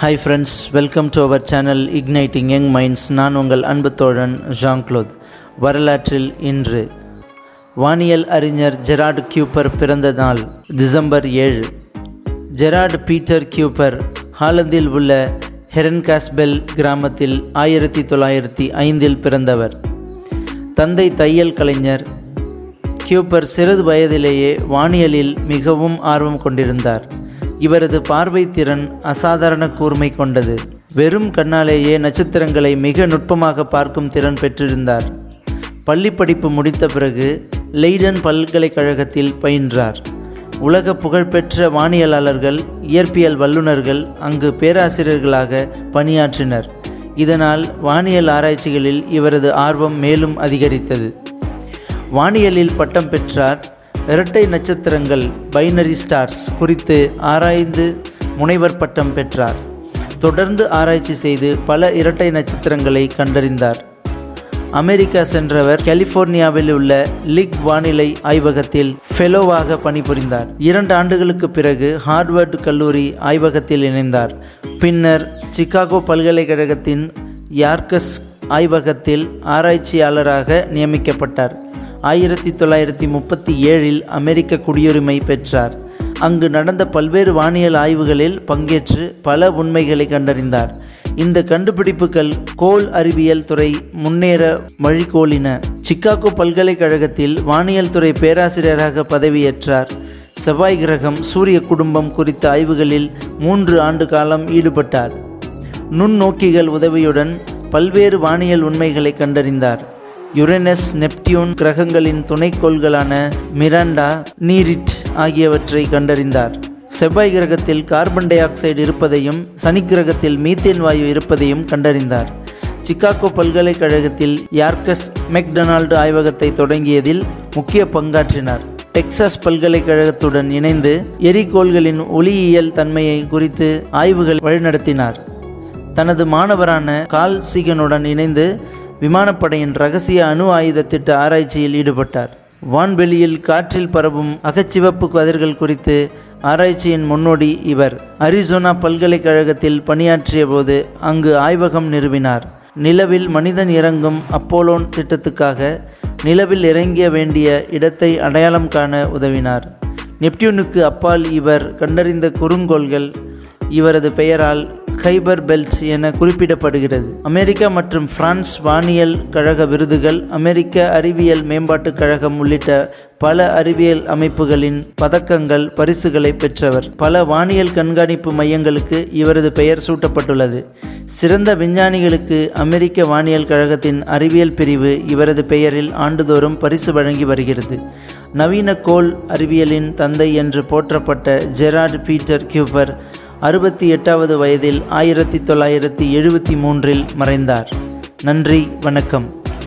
Hi friends welcome to our channel igniting young minds நான் உங்கள் அன்பு தோழன் ஜான் க்ளோத் வரலாற்றில் இன்று வானியல் அறிஞர் ஜெரார்டு கியூப்பர் பிறந்த நாள் டிசம்பர் ஏழு. ஜெரார்டு பீட்டர் கியூப்பர் ஹாலந்தில் உள்ள ஹெரன்காஸ்பெல் கிராமத்தில் ஆயிரத்தி தொள்ளாயிரத்தி ஐந்தில் பிறந்தவர். தந்தை தையல் கலைஞர். கியூப்பர் சிறிது வயதிலேயே வானியலில் மிகவும் ஆர்வம் கொண்டிருந்தார். இவரது பார்வை திறன் அசாதாரண கூர்மை கொண்டது. வெறும் கண்ணாலேயே நட்சத்திரங்களை மிக நுட்பமாக பார்க்கும் திறன் பெற்றிருந்தார். பள்ளி படிப்பு முடித்த பிறகு லெய்டன் பல்கலைக்கழகத்தில் பயின்றார். உலக புகழ்பெற்ற வானியலாளர்கள் இயற்பியல் வல்லுநர்கள் அங்கு பேராசிரியர்களாக பணியாற்றினர். இதனால் வானியல் ஆராய்ச்சிகளில் இவரது ஆர்வம் மேலும் அதிகரித்தது. வானியலில் பட்டம் பெற்றார் இரட்டை நட்சத்திரங்கள் பைனரி ஸ்டார்ஸ் குறித்து ஆராய்ந்து முனைவர் பட்டம் பெற்றார். தொடர்ந்து ஆராய்ச்சி செய்து பல இரட்டை நட்சத்திரங்களை கண்டறிந்தார். அமெரிக்கா சென்றவர் கலிபோர்னியாவில் உள்ள லிக் வானிலை ஆய்வகத்தில் ஃபெலோவாக பணிபுரிந்தார். இரண்டு ஆண்டுகளுக்கு பிறகு ஹார்வர்டு கல்லூரி ஆய்வகத்தில் இணைந்தார். பின்னர் சிகாகோ பல்கலைக்கழகத்தின் யார்கஸ் ஆய்வகத்தில் ஆராய்ச்சியாளராக நியமிக்கப்பட்டார். ஆயிரத்தி தொள்ளாயிரத்தி முப்பத்தி ஏழில் அமெரிக்க குடியுரிமை பெற்றார். அங்கு நடந்த பல்வேறு வானியல் ஆய்வுகளில் பங்கேற்று பல உண்மைகளை கண்டறிந்தார். இந்த கண்டுபிடிப்புகள் கோல் அறிவியல் துறை முன்னேற வழிகோலின. சிக்காகோ பல்கலைக்கழகத்தில் வானியல் துறை பேராசிரியராக பதவியேற்றார். செவ்வாய் கிரகம் சூரிய குடும்பம் குறித்த ஆய்வுகளில் மூன்று ஆண்டு காலம் ஈடுபட்டார். நுண்ணோக்கிகள் உதவியுடன் பல்வேறு வானியல் உண்மைகளை கண்டறிந்தார். யுரேனஸ் நெப்டியூன் கிரகங்களின் துணைக்கோள்களான மிராண்டா நீரிட் ஆகியவற்றை கண்டறிந்தார். செவ்வாய் கிரகத்தில் கார்பன் டை ஆக்சைடு இருப்பதையும் சனி கிரகத்தில் மீத்தேன் வாயு இருப்பதையும் கண்டறிந்தார். சிக்காகோ பல்கலைக்கழகத்தில் யார்கஸ் மெக்டொனால்டு ஆய்வகத்தை தொடங்கியதில் முக்கிய பங்காற்றினார். டெக்சாஸ் பல்கலைக்கழகத்துடன் இணைந்து எரிகோள்களின் ஒளியியல் தன்மையை குறித்து ஆய்வுகள் வழிநடத்தினார். தனது மாணவரான கால் சீகனுடன் இணைந்து விமானப்படையின் ரகசிய அணு ஆயுத திட்ட ஆராய்ச்சியில் ஈடுபட்டார். வான்வெளியில் காற்றில் பரவும் அகச்சிவப்பு கதிர்கள் குறித்து ஆராய்ச்சியின் முன்னோடி இவர். அரிசோனா பல்கலைக்கழகத்தில் பணியாற்றிய போது அங்கு ஆய்வகம் நிறுவினார். நிலவில் மனிதன் இறங்கும் அப்போலோன் திட்டத்துக்காக நிலவில் இறங்கிய வேண்டிய இடத்தை அடையாளம் காண உதவினார். நெப்டியூனுக்கு அப்பால் இவர் கண்டறிந்த குறுங்கோள்கள் இவரது பெயரால் ஹைபர் பெல்ட் என குறிப்பிடப்படுகிறது. அமெரிக்கா மற்றும் பிரான்ஸ் வானியல் கழக விருதுகள் அமெரிக்க அறிவியல் மேம்பாட்டுக் கழகம் உள்ளிட்ட பல அறிவியல் அமைப்புகளின் பதக்கங்கள் பரிசுகளை பெற்றவர். பல வானியல் கண்காணிப்பு மையங்களுக்கு இவரது பெயர் சூட்டப்பட்டுள்ளது. சிறந்த விஞ்ஞானிகளுக்கு அமெரிக்க வானியல் கழகத்தின் அறிவியல் பிரிவு இவரது பெயரில் ஆண்டுதோறும் பரிசு வழங்கி வருகிறது. நவீன கோள் அறிவியலின் தந்தை என்று போற்றப்பட்ட ஜெரார்டு பீட்டர் கியூபர் அறுபத்தி எட்டாவது வயதில் ஆயிரத்தி தொள்ளாயிரத்தி எழுபத்தி மூன்றில் மறைந்தார். நன்றி வணக்கம்.